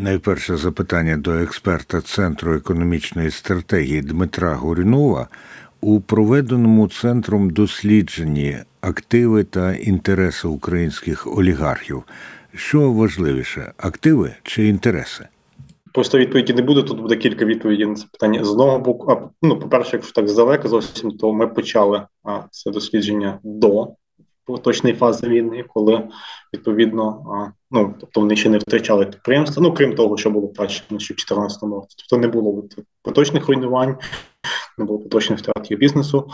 Найперше запитання до експерта Центру економічної стратегії Дмитра Горюнова у проведеному центром дослідженні активи та інтереси українських олігархів. Що важливіше активи чи інтереси? Просто відповіді не буде. Тут буде кілька відповідей на це питання. З одного боку, ну, по-перше, якщо так здалека зовсім, то ми почали а, це дослідження до поточної фази війни, коли відповідно ну тобто вони ще не втрачали підприємства. Ну крім того, що було втрачено ще в 2014 році. Тобто не було поточних руйнувань, не було поточних втрат бізнесу,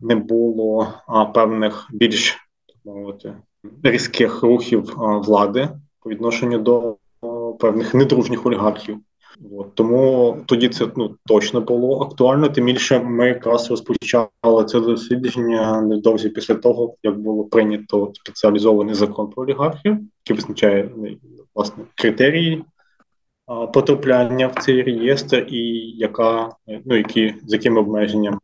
не було а, певних більш мовити різких рухів а, влади по відношенню до певних недружніх олігархів. От, Тому тоді це ну точно було актуально. Тим більше ми якраз розпочали це дослідження невдовзі після того, як було прийнято спеціалізований закон про олігархів, який визначає власне критерії а, потрапляння в цей реєстр, і яка ну які з якими обмеженнями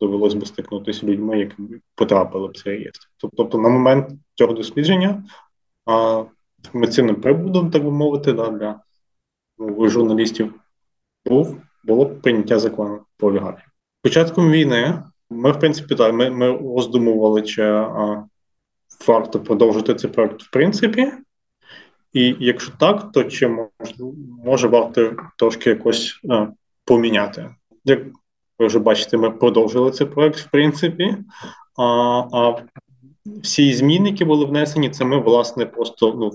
довелось би стикнутися людьми, які потрапили в цей реєстр. Тобто, на момент цього дослідження а, інформаційним прибудом, так би мовити, да, для ну, журналістів був було прийняття закону про олігархів. Початком війни ми, в принципі, так, ми ми роздумували, чи а, варто продовжити цей проект в принципі. І якщо так, то чи може, може варто трошки якось а, поміняти? Як ви вже бачите, ми продовжили цей проект в принципі. А а всі зміни, які були внесені, це ми власне просто ну,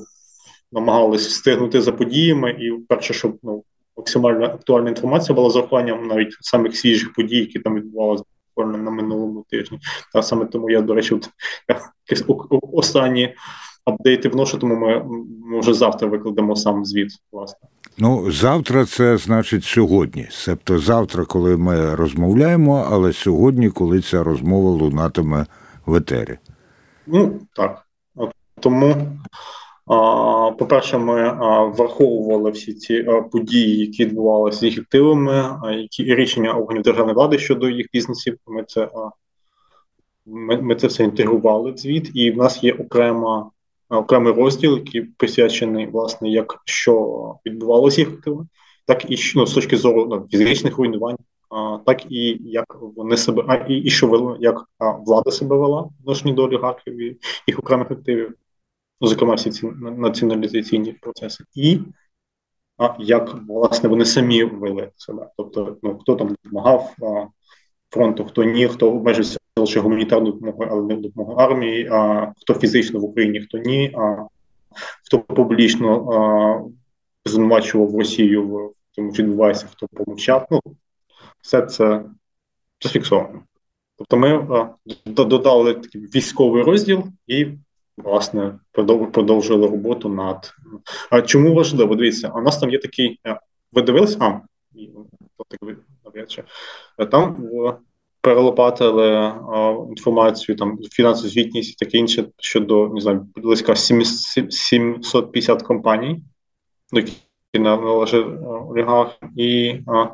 намагалися встигнути за подіями, і перше, щоб ну максимально актуальна інформація була з урахуванням навіть самих свіжих подій, які там відбувалися буквально на минулому тижні. Та саме тому я, до речі, от, якісь останні апдейти вношу, тому ми, ми вже завтра викладемо сам звіт. Власне. Ну, завтра це значить сьогодні. Себто завтра, коли ми розмовляємо, але сьогодні, коли ця розмова лунатиме в етері. Ну так. Тому по-перше, ми враховували всі ці події, які відбувалися з їх активами, які рішення органів державної влади щодо їх бізнесів. Ми це ми, ми це все інтегрували в звіт, і в нас є окрема окремий розділ, який присвячений, власне, як що відбувалося їх активами, так і ну, з точки зору ну, фізичних руйнувань, так і як вони себе, а і, і що як влада себе вела відношенні до олігархів і їх окремих активів зокрема всі ці націоналізаційні процеси, і а, як власне вони самі вели себе. Тобто, ну хто там допомагав а, фронту, хто ні, хто обмежився лише гуманітарною допомогою, але не допомогою армії, а хто фізично в Україні, хто ні, а хто публічно а, звинувачував Росію в тому, що відбувається, хто помовчав. Ну все це зафіксовано. Тобто ми а, додали такий військовий розділ і власне продовжили роботу над. А чому важливо? Дивіться, у нас там є такий. Е, ви дивились? А, навряд чи. Е, там перелопатили а, інформацію, там фінансову звітність і таке інше щодо не знаю, близько 750 компаній, які належать олігарх, і а,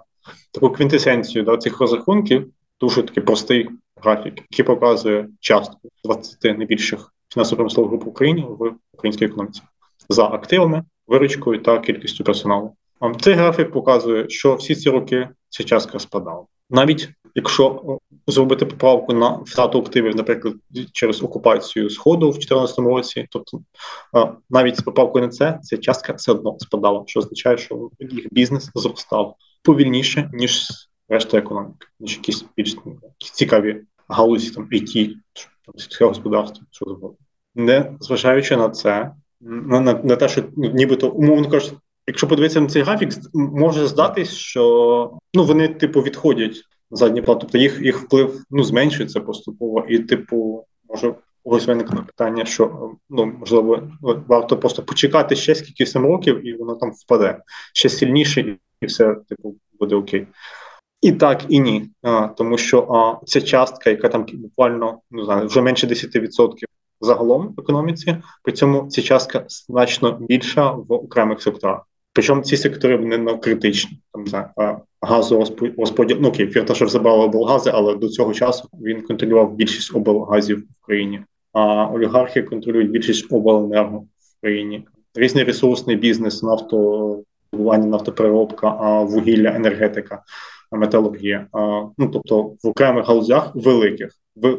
таку квінтесенцію да, цих розрахунків дуже такий простий графік, який показує частку 20 найбільших фінансово-промислових груп в Україні в українській економіці за активами, виручкою та кількістю персоналу. Цей графік показує, що всі ці роки ця частка спадала. Навіть якщо зробити поправку на втрату активів, наприклад, через окупацію сходу в 2014 році, тобто навіть з поправкою на це ця частка все одно спадала, що означає, що їх бізнес зростав повільніше ніж решта економіки, ніж якісь більш цікаві галузі там IT, сільського господарства, що. Не зважаючи на це, на, на, на те, що ну, нібито умовно кажуть, якщо подивитися на цей графік, може здатись, що ну вони типу відходять на задній план, тобто їх їх вплив ну зменшується поступово, і типу може ось виникне питання, що ну можливо варто просто почекати ще скільки сім років, і воно там впаде ще сильніше, і все типу буде окей. І так, і ні, а, тому що а, ця частка, яка там буквально не знаю, вже менше 10% загалом в економіці, при цьому ця частка значно більша в окремих секторах. Причому ці сектори вони не критичні. Там за газорозподіл, ну окей, Фірташов забрав облгази, але до цього часу він контролював більшість облгазів в країні. А олігархи контролюють більшість обленерго в країні. Різний ресурсний бізнес, нафто нафтопереробка, вугілля, енергетика, металургія. Ну тобто в окремих галузях великих в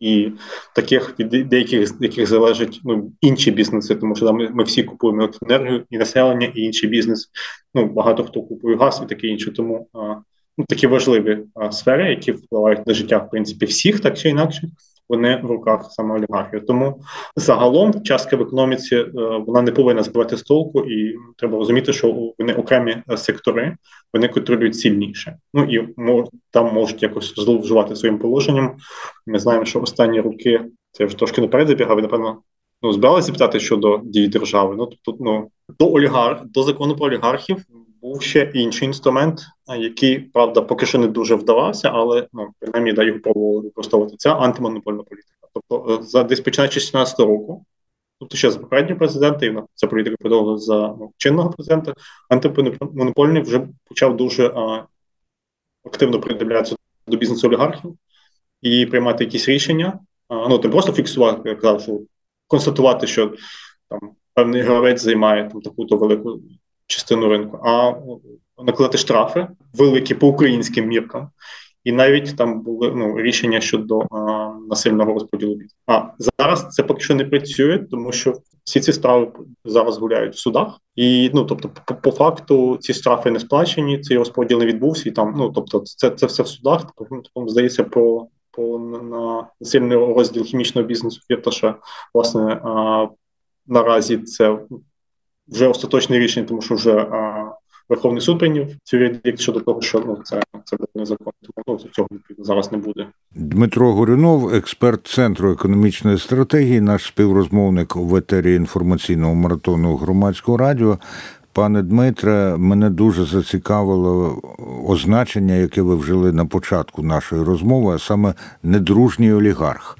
і таких від деяких яких залежать ну інші бізнеси, тому що там ми, всі купуємо енергію і населення, і інший бізнес. Ну багато хто купує газ і таке інше. Тому ну такі важливі сфери, які впливають на життя в принципі всіх, так чи інакше вони в руках саме олігархів. Тому загалом частка в економіці е, вона не повинна збивати з толку, і треба розуміти, що вони окремі е, сектори вони контролюють сильніше. Ну і там можуть якось зловживати своїм положенням. Ми знаємо, що останні роки це вже трошки наперед забігав, і напевно. Ну, збиралися питати щодо дії держави. Ну тобто, ну до олігарх до закону про олігархів був ще інший інструмент, який правда поки що не дуже вдавався, але ну принаймні да його пробували використовувати. Це антимонопольна політика. Тобто, е, за десь починаючи з 16 року, тобто ще з попереднього президента, і ця політика продовжувала за ну, чинного президента. Антимонопольний вже почав дуже а, активно придивлятися до бізнесу олігархів і приймати якісь рішення. А, ну не просто фіксувати, як казав, що констатувати, що там певний гравець займає там таку-то велику частину ринку, а накладати штрафи великі по українським міркам, і навіть там були ну рішення щодо а, насильного розподілу бід. А зараз це поки що не працює, тому що всі ці справи зараз гуляють в судах, і ну тобто, по, по факту ці штрафи не сплачені, цей розподіл не відбувся, і там ну тобто, це це все в судах. Тобто, здається, про по на насильний розділ хімічного бізнесу Фірташа, власне а, наразі це вже остаточне рішення, тому що вже а, Верховний суд прийняв цю вердикт щодо того, що ну це це буде незаконно. Тому ну, цього зараз не буде. Дмитро Горюнов, експерт центру економічної стратегії, наш співрозмовник в етері інформаційного маратону громадського радіо. Пане Дмитре, мене дуже зацікавило означення, яке ви вжили на початку нашої розмови, а саме недружній олігарх.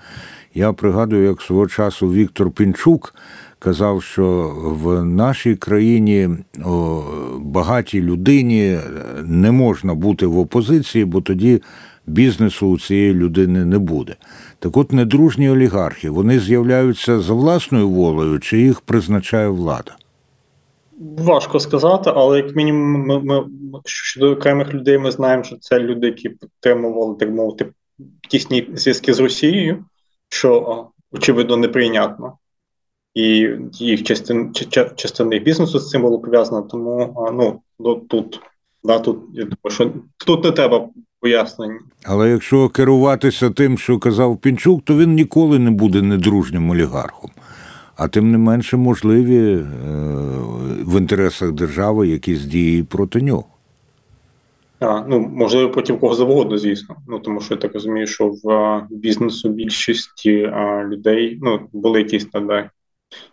Я пригадую, як свого часу Віктор Пінчук казав, що в нашій країні о, багатій людині не можна бути в опозиції, бо тоді бізнесу у цієї людини не буде. Так от недружні олігархи вони з'являються за власною волею, чи їх призначає влада? Важко сказати, але як мінімум, ми, ми щодо окремих людей, ми знаємо, що це люди, які підтримували так мовити тісні зв'язки з Росією, що очевидно неприйнятно і їх частин частини бізнесу з цим було пов'язано. Тому ну, тут да, тут я думаю, що тут не треба пояснень. Але якщо керуватися тим, що казав Пінчук, то він ніколи не буде недружнім олігархом. А тим не менше можливі е, в інтересах держави якісь дії проти нього. А, ну можливо, потім кого завгодно, звісно. Ну тому що я так розумію, що в бізнесу більшості а, людей ну були якісь да,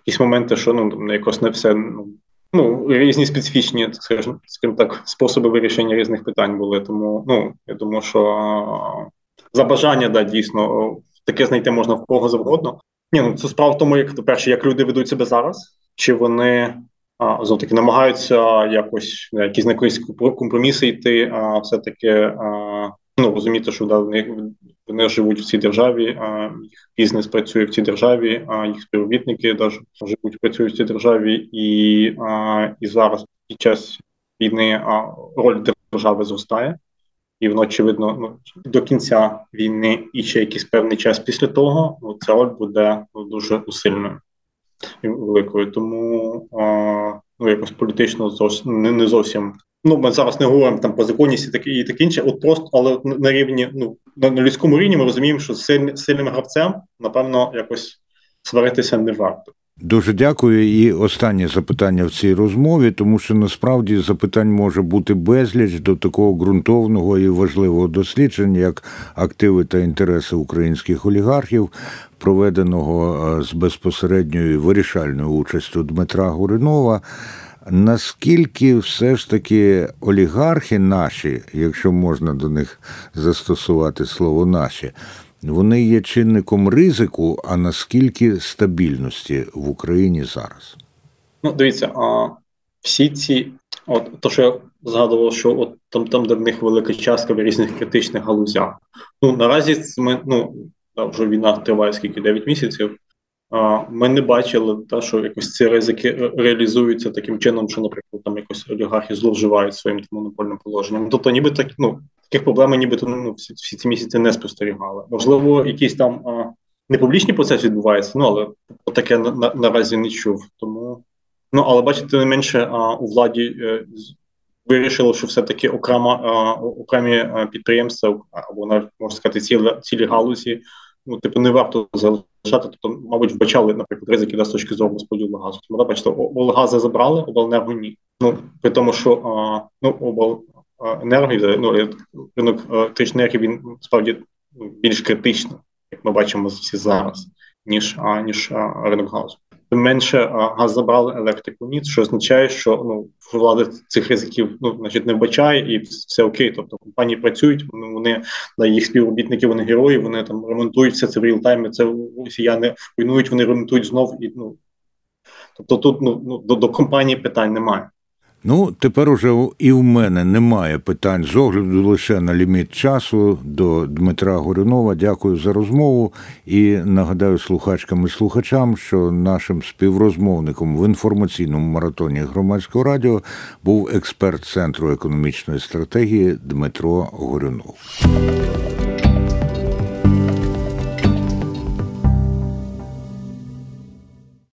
якісь моменти, що ну якось не все ну, ну різні специфічні, скажімо, скажімо так, способи вирішення різних питань були. Тому ну я думаю, що за бажання да дійсно таке знайти можна в кого завгодно. Ні, ну це справа в тому, як перше, як люди ведуть себе зараз, чи вони а, знов таки намагаються якось якісь на якісь компроміси йти, а все таки ну розуміти, що да, вони, вони живуть в цій державі, а їх бізнес працює в цій державі, а їх співробітники теж живуть, працюють в цій державі, і а, і зараз під час війни а, роль держави зростає, і воно очевидно ну, до кінця війни і ще якийсь певний час після того ну, ця роль буде ну, дуже усильною і великою. Тому ну якось політично зовсім не, не зовсім Ну, ми зараз не говоримо там про законність і таке і таке інше. От просто, але на рівні, ну на, на людському рівні ми розуміємо, що з сильним, гравцем, напевно, якось сваритися не варто. Дуже дякую. І останнє запитання в цій розмові, тому що насправді запитань може бути безліч до такого ґрунтовного і важливого дослідження, як активи та інтереси українських олігархів, проведеного е, з безпосередньою вирішальною участю Дмитра Гуринова. Наскільки все ж таки олігархи наші, якщо можна до них застосувати слово наші, вони є чинником ризику, а наскільки стабільності в Україні зараз? Ну, дивіться, а всі ці, от то, що я згадував, що от там, там, де в них велика частка в різних критичних галузях. Ну наразі ми ну вже війна триває скільки 9 місяців. А, ми не бачили, та, що якось ці ризики реалізуються таким чином, що, наприклад, там якось олігархи зловживають своїм монопольним положенням. Тобто, ніби так, ну, таких проблем нібито ну, всі, всі ці місяці не спостерігали. Можливо, якісь там а, непублічні процеси відбуваються, ну але таке на, на, наразі не чув. Тому, ну але бачите, не менше, а, у владі е, з- вирішили, що все-таки окрема, а, окремі а, підприємства, або навіть можна сказати, цілі, цілі галузі, ну, типу, не варто залишати. Тобто, мабуть, вбачали, наприклад, ризики да, з точки зору розподілу газу. Тому, да, бачите, облгази забрали, обленерго ні. Ну, при тому, що а, ну, обленерго, ну, е, ринок е, електричної енергії, він справді ну, більш критичний, як ми бачимо всі зараз, ніж, а, ніж а, ринок газу. Тим менше газ забрали електрику ні, що означає, що ну влади цих ризиків ну значить не вбачає і все окей. Тобто компанії працюють, вони, вони на їх співробітники, вони герої, вони там ремонтуються це в реалтаймі. Це росіяни руйнують, вони ремонтують знов і ну. Тобто тут ну, ну до, до компанії питань немає. Ну, тепер уже і в мене немає питань з огляду лише на ліміт часу до Дмитра Горюнова. Дякую за розмову і нагадаю слухачкам і слухачам, що нашим співрозмовником в інформаційному маратоні громадського радіо був експерт Центру економічної стратегії Дмитро Горюнов.